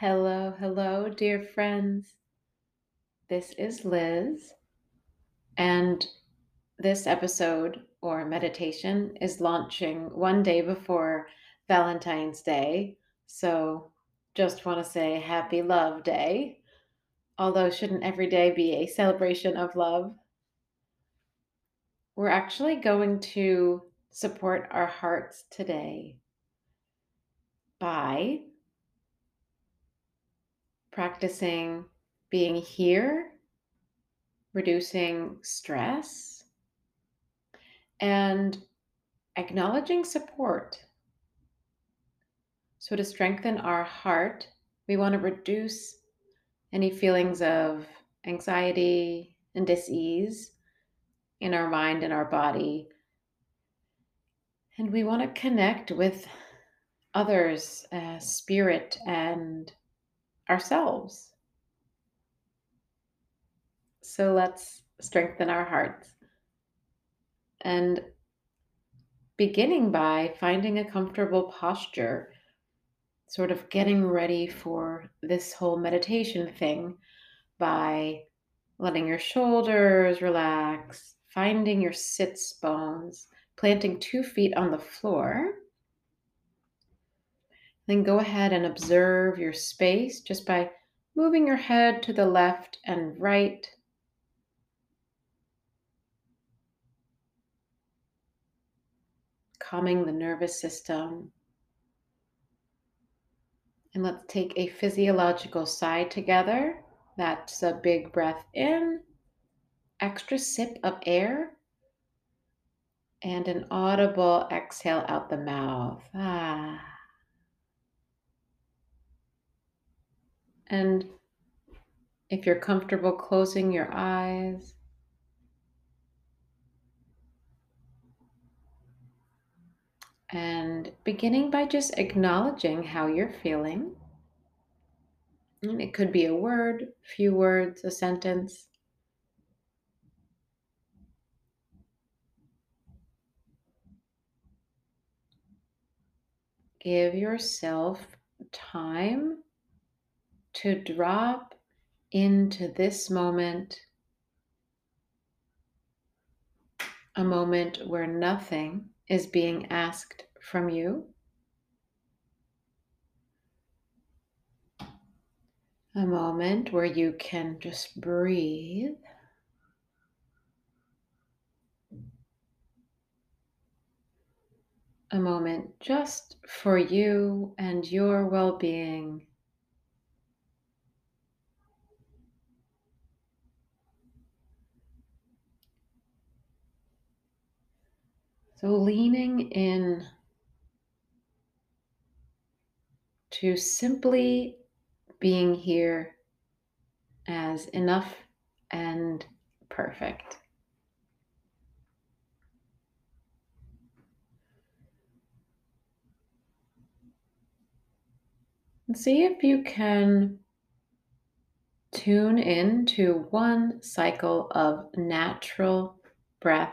Hello, hello, dear friends. This is Liz, and this episode or meditation is launching one day before Valentine's Day. So, just want to say happy love day. Although, shouldn't every day be a celebration of love? We're actually going to support our hearts today by practicing being here, reducing stress, and acknowledging support. So, to strengthen our heart, we want to reduce any feelings of anxiety and dis-ease in our mind and our body. And we want to connect with others, uh, spirit, and ourselves. So let's strengthen our hearts. And beginning by finding a comfortable posture, sort of getting ready for this whole meditation thing by letting your shoulders relax, finding your sits bones, planting two feet on the floor then go ahead and observe your space just by moving your head to the left and right. Calming the nervous system. And let's take a physiological sigh together. That's a big breath in, extra sip of air, and an audible exhale out the mouth. Ah. And if you're comfortable closing your eyes, and beginning by just acknowledging how you're feeling. And it could be a word, few words, a sentence. Give yourself time to drop into this moment, a moment where nothing is being asked from you. A moment where you can just breathe. A moment just for you and your well being. So leaning in to simply being here as enough and perfect. See if you can tune in to one cycle of natural breath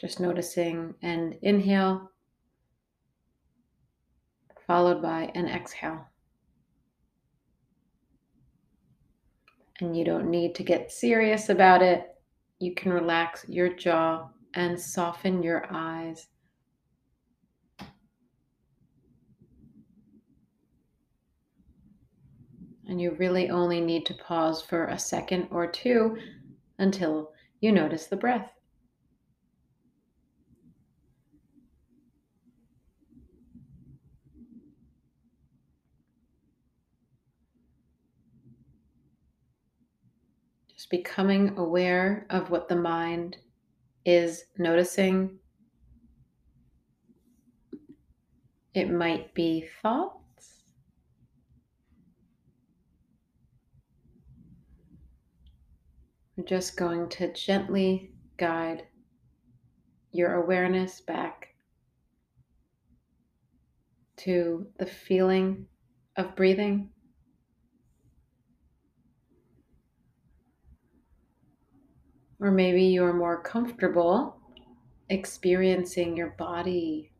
Just noticing an inhale followed by an exhale. And you don't need to get serious about it. You can relax your jaw and soften your eyes. And you really only need to pause for a second or two until you notice the breath. Just becoming aware of what the mind is noticing. It might be thoughts. We're just going to gently guide your awareness back to the feeling of breathing. Or maybe you're more comfortable experiencing your body.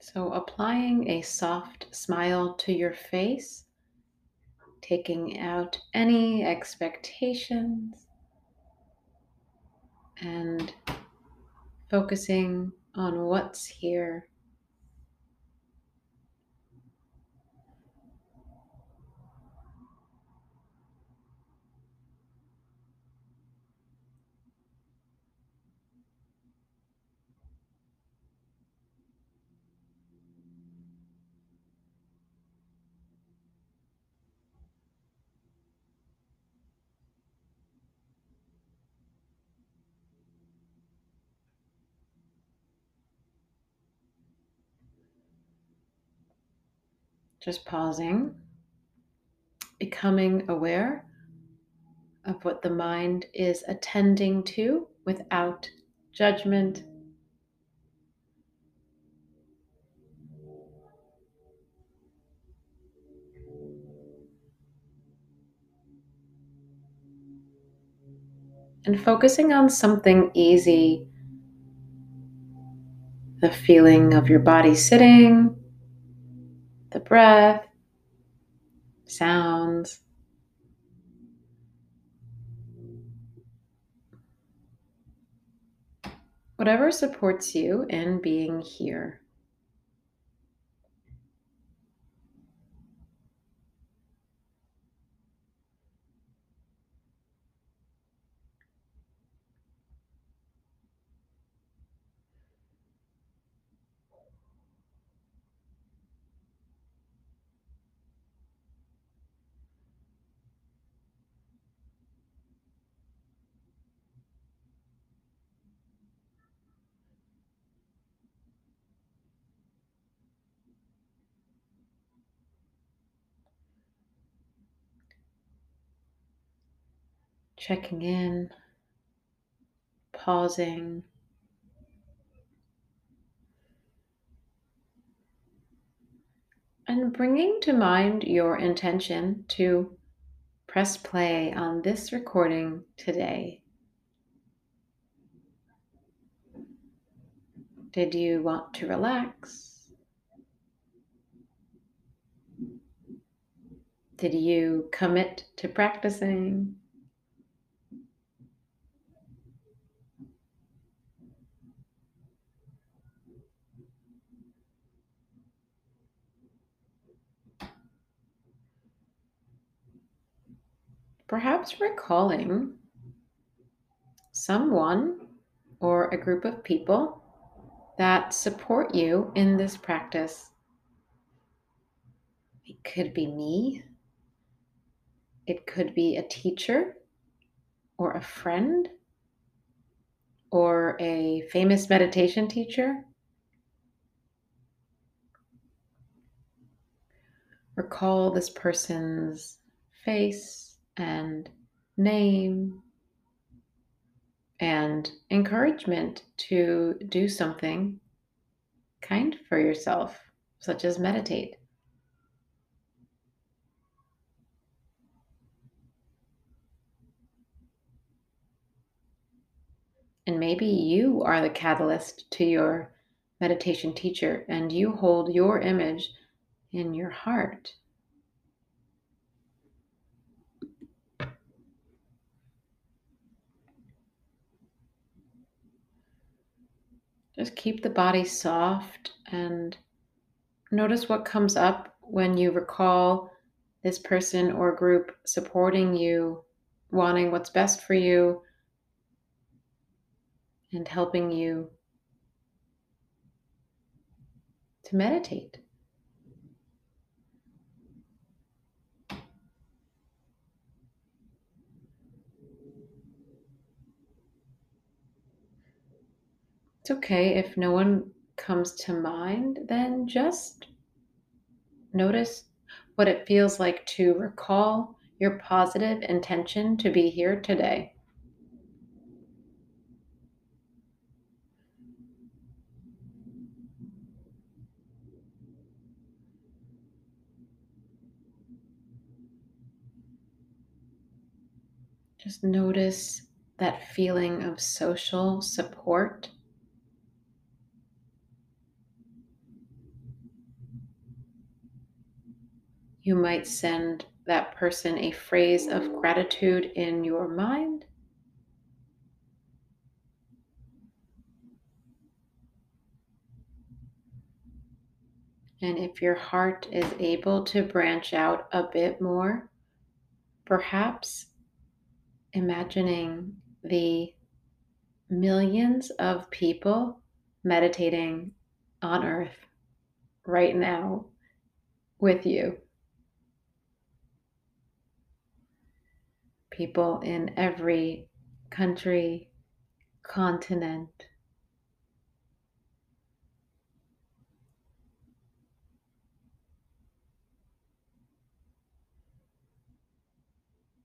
So, applying a soft smile to your face, taking out any expectations, and focusing on what's here. Just pausing, becoming aware of what the mind is attending to without judgment. And focusing on something easy the feeling of your body sitting, the breath, sounds. Whatever supports you in being here. Checking in, pausing. And bringing to mind your intention to press play on this recording today. Did you want to relax? Did you commit to practicing? Perhaps recalling someone or a group of people that support you in this practice. It could be me, it could be a teacher or a friend or a famous meditation teacher. Recall this person's face and name and encouragement to do something kind for yourself, such as meditate. And maybe you are the catalyst to your meditation teacher and you hold your image in your heart Just keep the body soft and notice what comes up when you recall this person or group supporting you, wanting what's best for you, and helping you to meditate. It's okay if no one comes to mind, then just notice what it feels like to recall your positive intention to be here today. Just notice that feeling of social support You might send that person a phrase of gratitude in your mind. And if your heart is able to branch out a bit more, perhaps imagining the millions of people meditating on earth right now with you. People in every country, continent.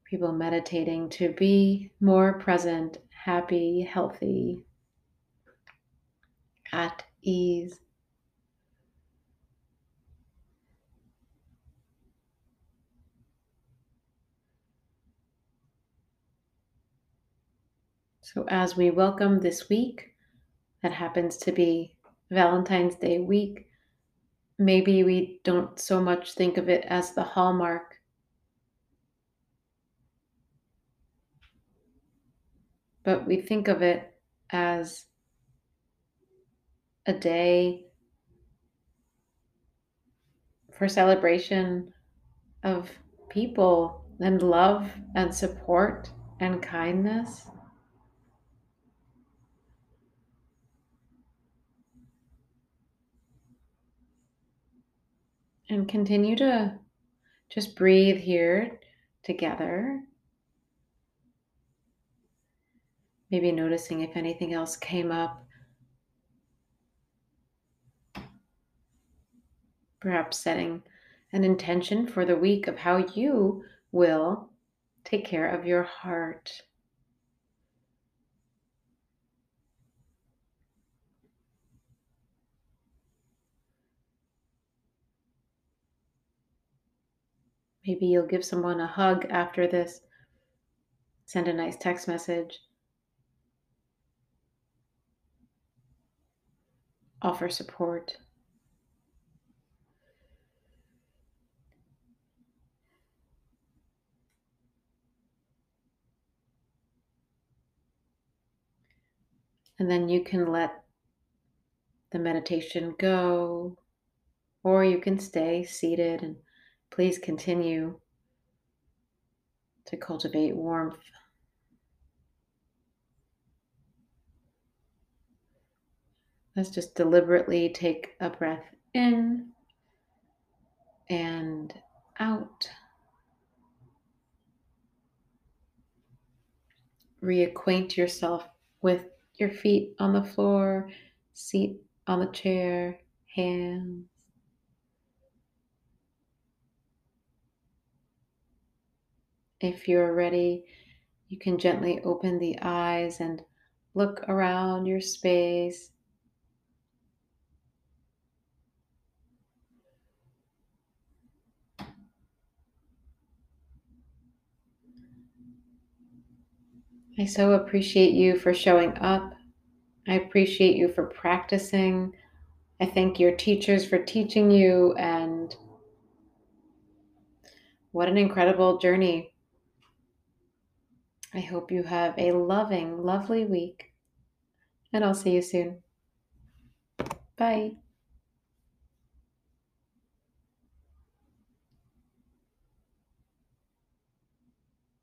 People meditating to be more present, happy, healthy, at ease. So, as we welcome this week that happens to be Valentine's Day week, maybe we don't so much think of it as the hallmark, but we think of it as a day for celebration of people and love and support and kindness. And continue to just breathe here together. Maybe noticing if anything else came up. Perhaps setting an intention for the week of how you will take care of your heart. Maybe you'll give someone a hug after this. Send a nice text message. Offer support. And then you can let the meditation go, or you can stay seated and Please continue to cultivate warmth. Let's just deliberately take a breath in and out. Reacquaint yourself with your feet on the floor, seat on the chair, hands. If you're ready, you can gently open the eyes and look around your space. I so appreciate you for showing up. I appreciate you for practicing. I thank your teachers for teaching you, and what an incredible journey I hope you have a loving, lovely week, and I'll see you soon. Bye.